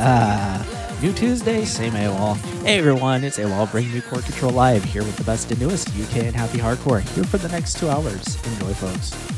Ah, new Tuesday, same AWOL. Hey everyone, it's AWOL bringing you Core Control Live here with the best and newest UK and happy hardcore here for the next two hours. Enjoy, folks.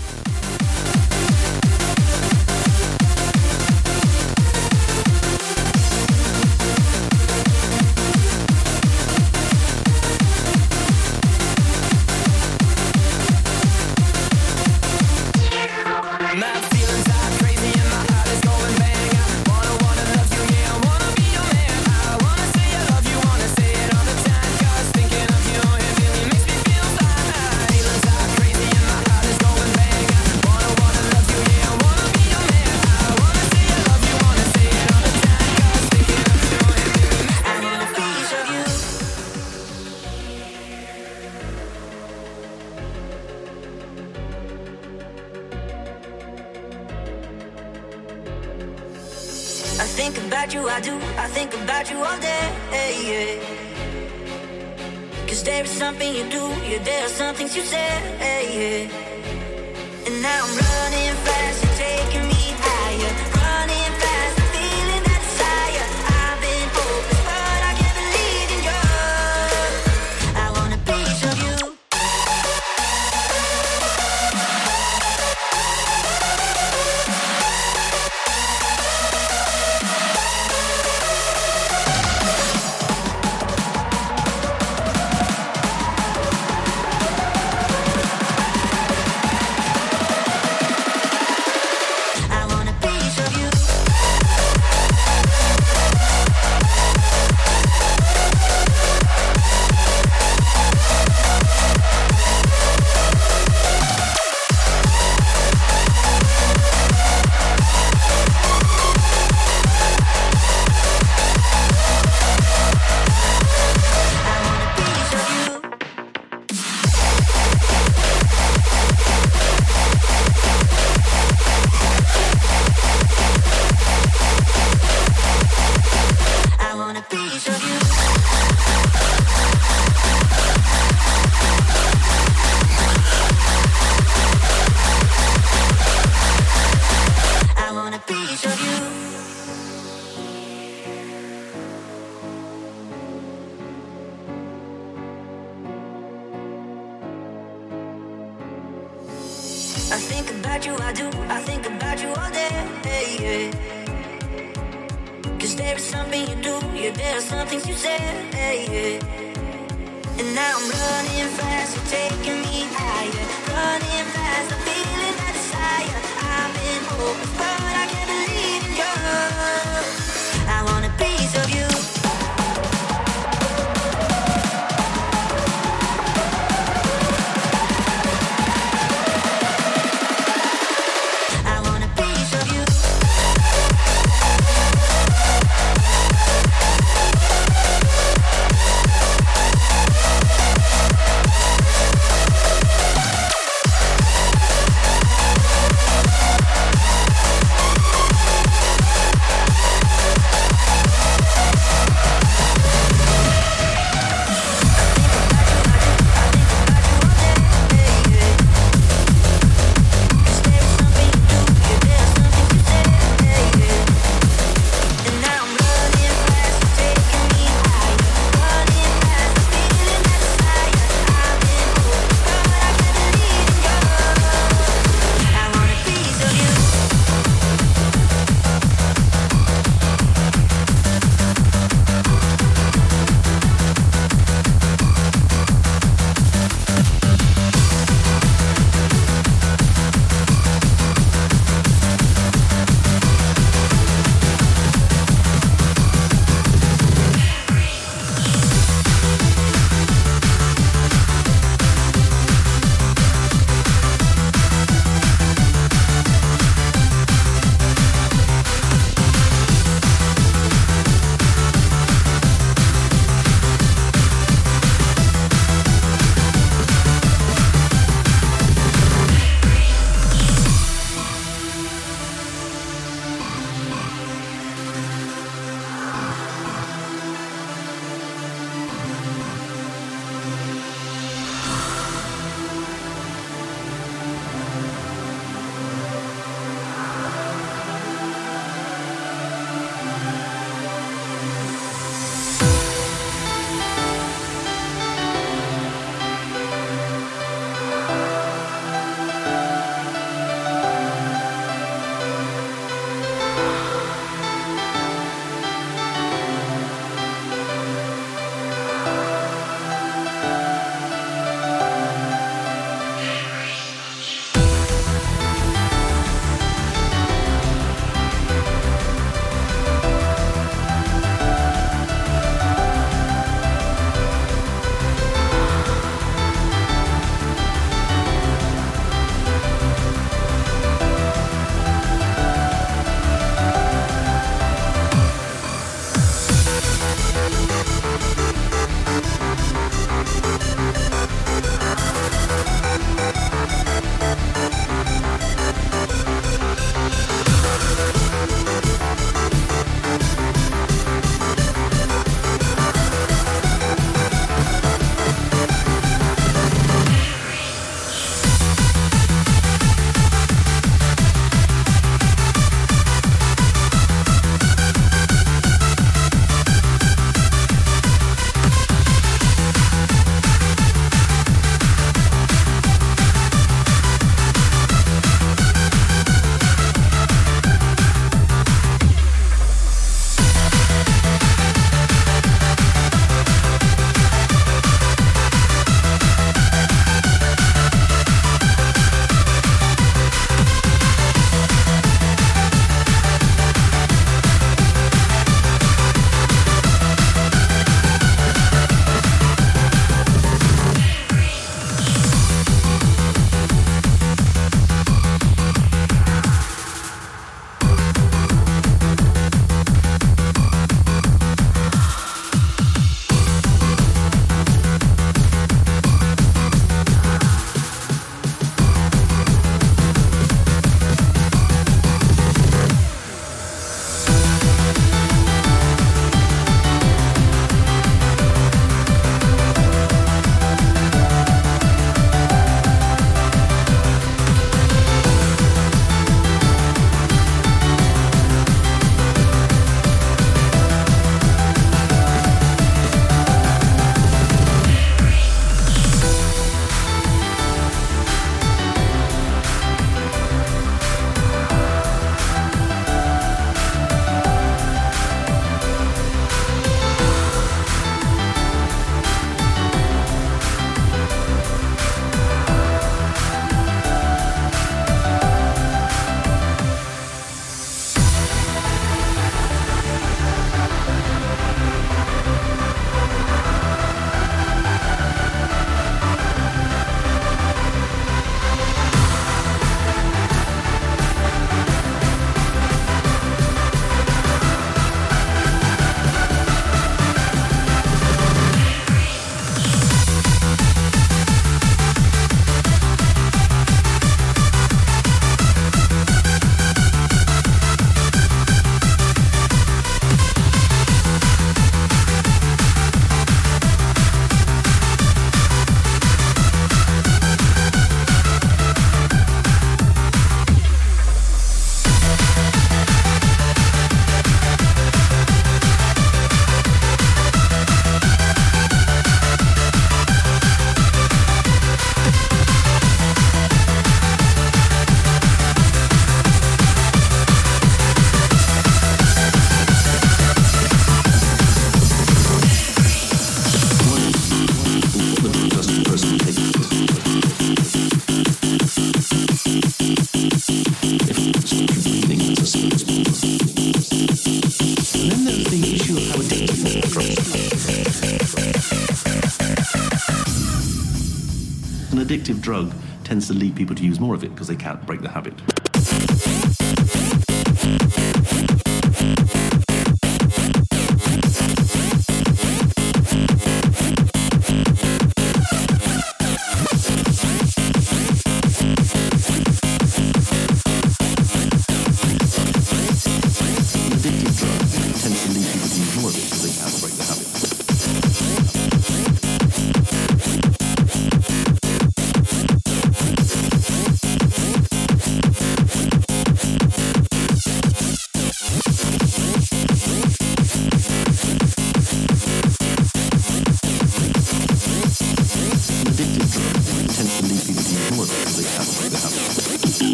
drug tends to lead people to use more of it because they can't break the habit.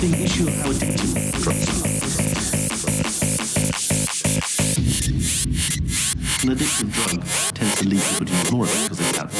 the issue how addiction drugs. An addictive drug tends to lead to putting more of it because it's out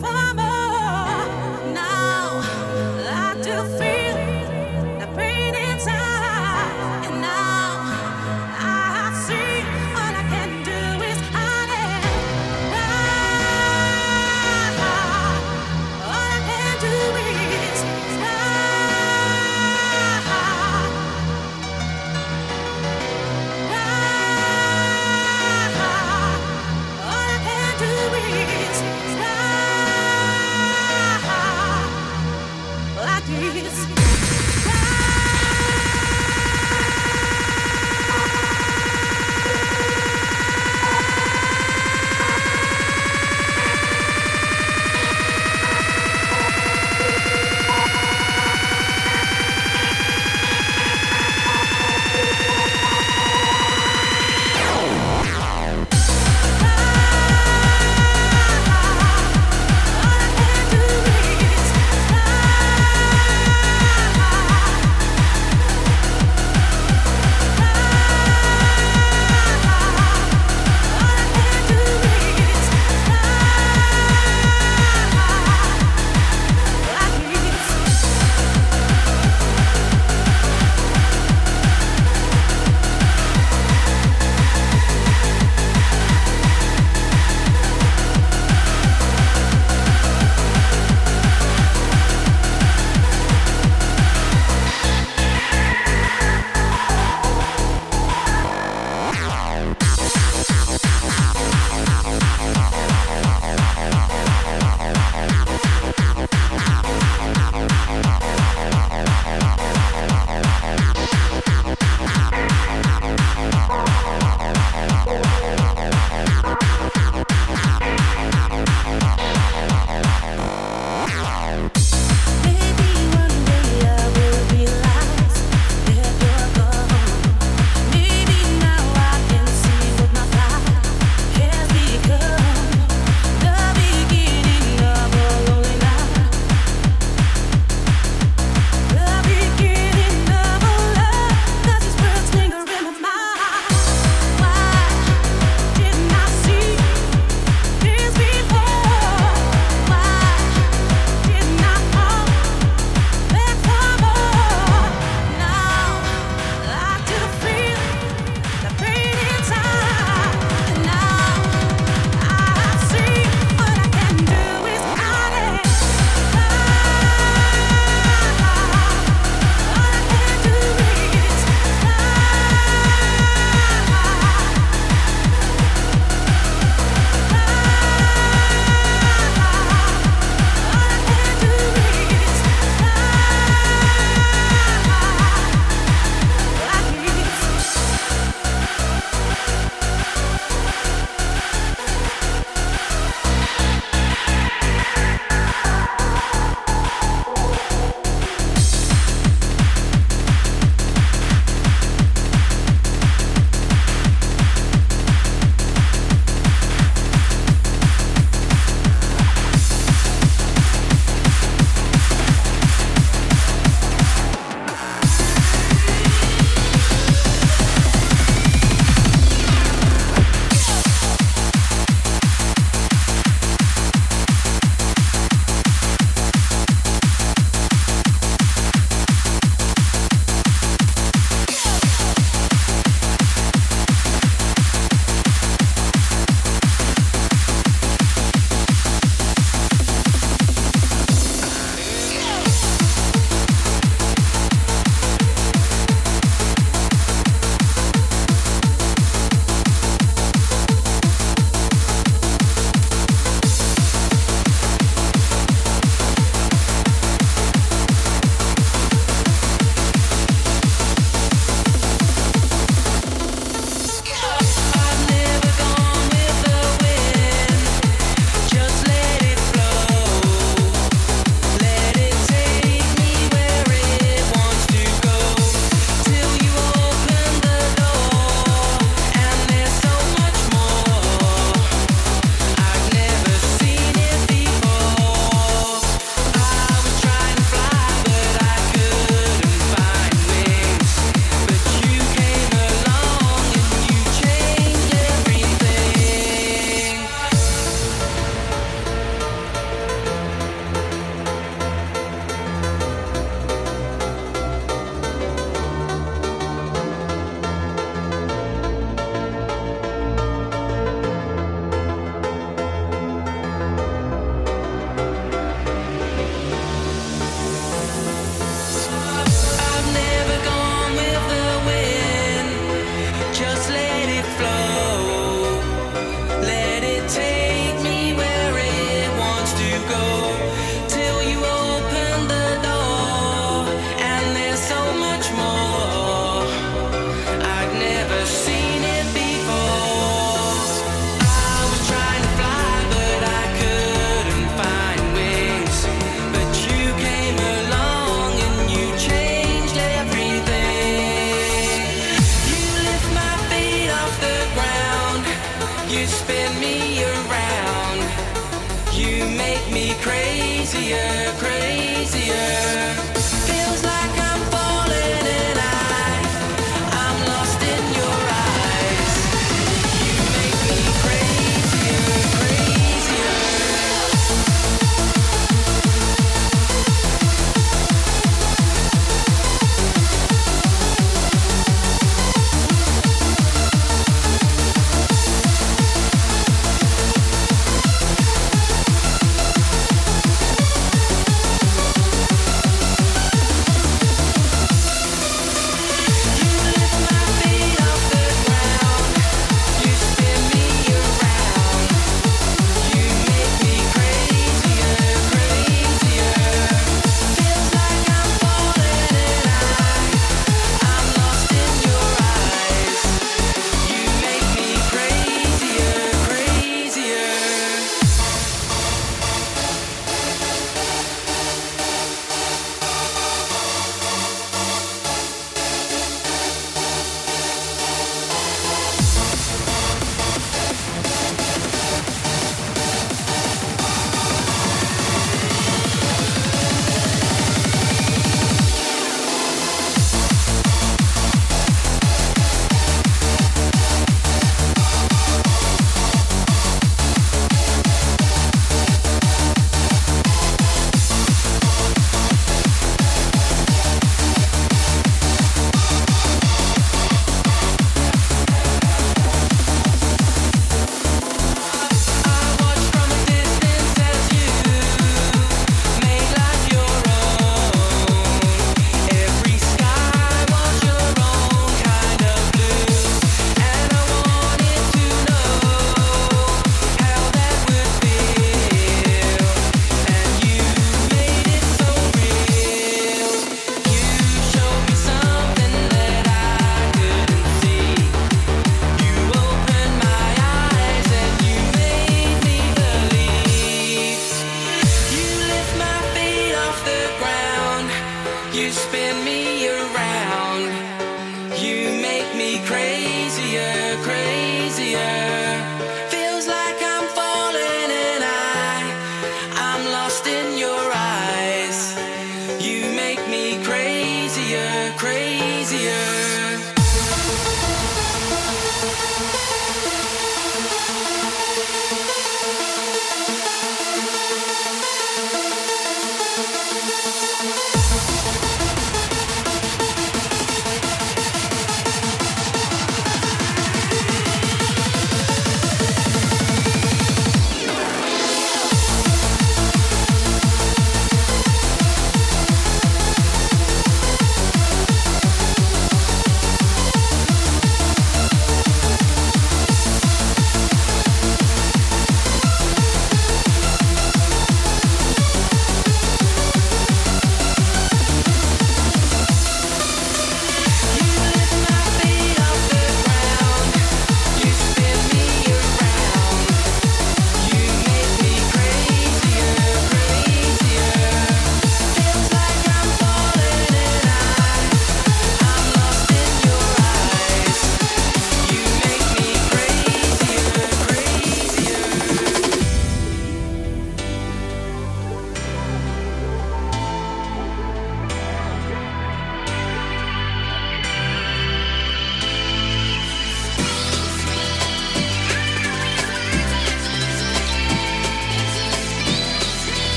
come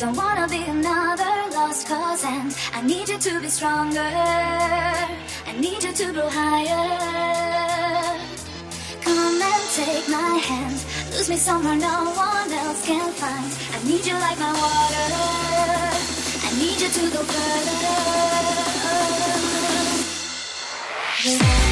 Don't wanna be another lost cause, and I need you to be stronger. I need you to grow higher. Come and take my hand, lose me somewhere no one else can find. I need you like my water. I need you to go further. Yeah.